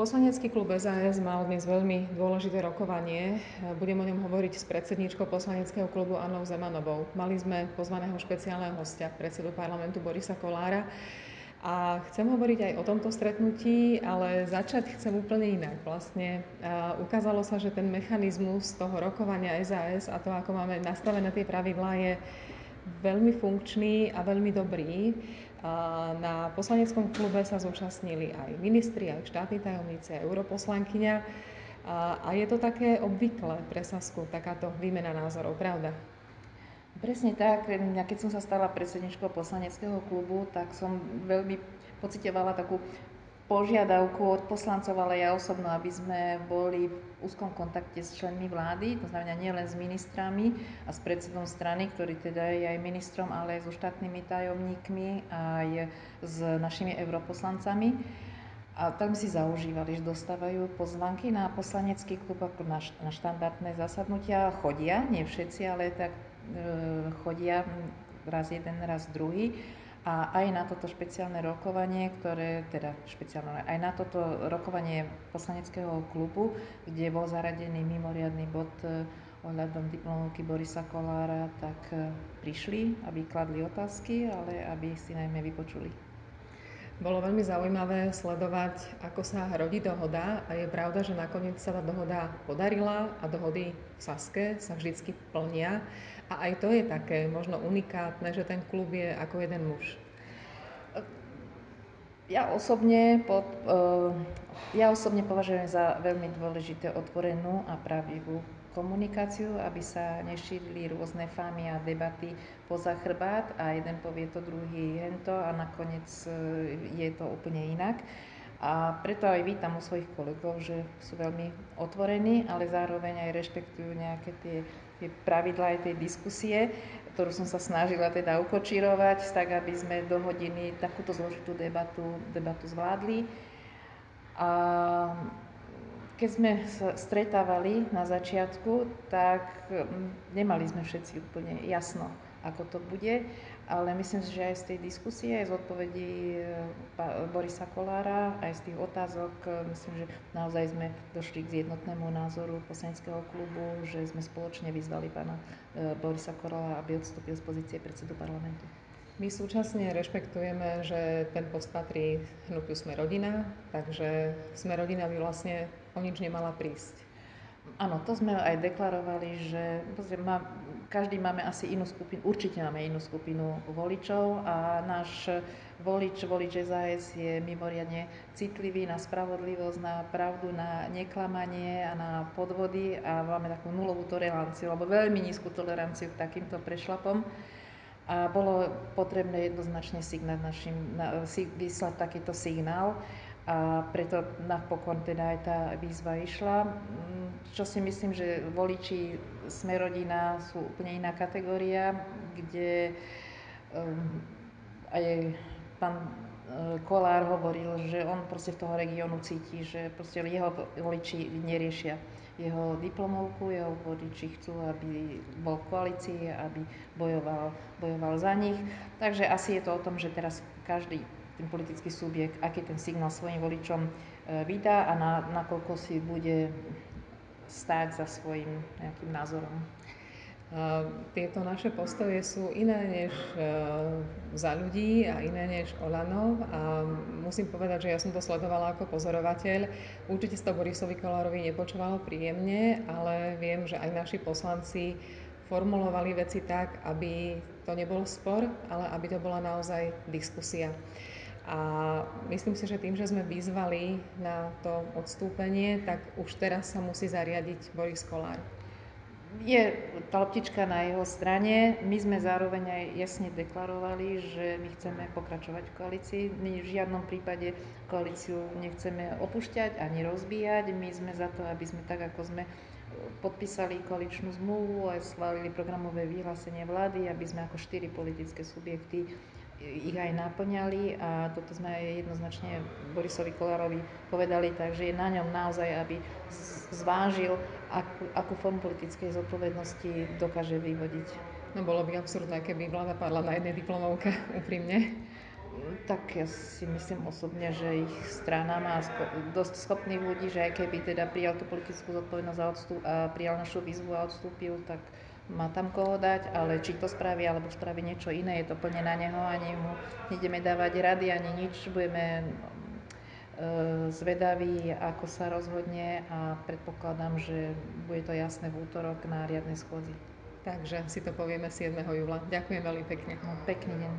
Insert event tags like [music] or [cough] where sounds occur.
Poslanecký klub SAS mal dnes veľmi dôležité rokovanie. Budem o ňom hovoriť s predsedničkou poslaneckého klubu Annou Zemanovou. Mali sme pozvaného špeciálneho hostia, predsedu parlamentu Borisa Kolára. A chcem hovoriť aj o tomto stretnutí, ale začať chcem úplne inak. Vlastne uh, ukázalo sa, že ten mechanizmus toho rokovania SAS a to, ako máme nastavené tie pravidlá, je veľmi funkčný a veľmi dobrý. Na poslaneckom klube sa zúčastnili aj ministri, aj štátni tajomníci, aj europoslankyňa. A je to také obvyklé pre Sasku, takáto výmena názorov, pravda? Presne tak. Ja keď som sa stala predsedničkou poslaneckého klubu, tak som veľmi pocitovala takú požiadavku od poslancov, ale ja osobno, aby sme boli v úzkom kontakte s členmi vlády, to znamená nielen s ministrami a s predsedom strany, ktorý teda je aj ministrom, ale aj so štátnymi tajomníkmi, aj s našimi europoslancami. A tam si zaužívali, že dostávajú pozvanky na poslanecký klub ako na, na štandardné zasadnutia. Chodia, nie všetci, ale tak e, chodia raz jeden, raz druhý a aj na toto špeciálne rokovanie, ktoré, teda špeciálne, aj na toto rokovanie poslaneckého klubu, kde bol zaradený mimoriadný bod eh, ohľadom diplomovky Borisa Kolára, tak eh, prišli, aby kladli otázky, ale aby si najmä vypočuli. Bolo veľmi zaujímavé sledovať, ako sa rodí dohoda a je pravda, že nakoniec sa tá dohoda podarila a dohody v Saske sa vždycky plnia. A aj to je také možno unikátne, že ten klub je ako jeden muž. Ja osobne, pod, uh, ja osobne považujem za veľmi dôležité otvorenú a pravdivú komunikáciu, aby sa nešírili rôzne fámy a debaty poza chrbát a jeden povie to, druhý hento a nakoniec uh, je to úplne inak. A preto aj vítam u svojich kolegov, že sú veľmi otvorení, ale zároveň aj rešpektujú nejaké tie tie pravidla aj tej diskusie, ktorú som sa snažila teda ukočírovať, tak aby sme do hodiny takúto zložitú debatu, debatu zvládli. A keď sme sa stretávali na začiatku, tak mm, nemali sme všetci úplne jasno, ako to bude ale myslím si, že aj z tej diskusie, aj z odpovedí eh, Borisa Kolára, aj z tých otázok, eh, myslím, že naozaj sme došli k jednotnému názoru poslaneckého klubu, že sme spoločne vyzvali pána eh, Borisa Kolára, aby odstúpil z pozície predsedu parlamentu. My súčasne rešpektujeme, že ten post patrí hnutiu Sme rodina, takže Sme rodina by vlastne o nič nemala prísť. Áno, to sme aj deklarovali, že má, každý máme asi inú skupinu, určite máme inú skupinu voličov a náš volič, volič SAS je mimoriadne citlivý na spravodlivosť, na pravdu, na neklamanie a na podvody a máme takú nulovú toleranciu, alebo veľmi nízku toleranciu k takýmto prešlapom. A bolo potrebné jednoznačne signál našim, na, si, vyslať takýto signál a preto napokon teda aj tá výzva išla. Mm, čo si myslím, že voliči Smerodina sú úplne iná kategória, kde um, aj pán Kolár hovoril, že on proste v toho regiónu cíti, že proste jeho voliči neriešia jeho diplomovku, jeho voliči chcú, aby bol v koalícii, aby bojoval, bojoval za nich. Takže asi je to o tom, že teraz každý ten politický subjekt, aký ten signál svojim voličom uh, vydá a na, nakoľko si bude stáť za svojim nejakým názorom. Tieto naše postoje sú iné než e, za ľudí a iné než Olanov a musím povedať, že ja som to sledovala ako pozorovateľ. Určite sa to Borisovi Kolárovi nepočúvalo príjemne, ale viem, že aj naši poslanci formulovali veci tak, aby to nebol spor, ale aby to bola naozaj diskusia. A myslím si, že tým, že sme vyzvali na to odstúpenie, tak už teraz sa musí zariadiť Boris Kolár. Je tá loptička na jeho strane. My sme zároveň aj jasne deklarovali, že my chceme pokračovať v koalícii. My v žiadnom prípade koalíciu nechceme opúšťať ani rozbíjať. My sme za to, aby sme tak, ako sme podpísali koaličnú zmluvu a schválili programové vyhlásenie vlády, aby sme ako štyri politické subjekty ich aj naplňali a toto sme aj jednoznačne Borisovi Kolárovi povedali, takže je na ňom naozaj, aby zvážil, akú, akú formu politickej zodpovednosti dokáže vyvodiť. No bolo by absurdné, keby vláda padla na jednej diplomovke, [laughs] úprimne. Tak ja si myslím osobne, že ich strana má dosť schopných ľudí, že aj keby teda prijal tú politickú zodpovednosť a, odstup, a prijal našu výzvu a odstúpil, tak má tam koho dať, ale či to spraví alebo spraví niečo iné, je to plne na neho, ani mu nejdeme dávať rady, ani nič, budeme e, zvedaví, ako sa rozhodne a predpokladám, že bude to jasné v útorok na riadnej schôdzi. Takže si to povieme 7. júla. Ďakujem veľmi pekne. No, pekný deň.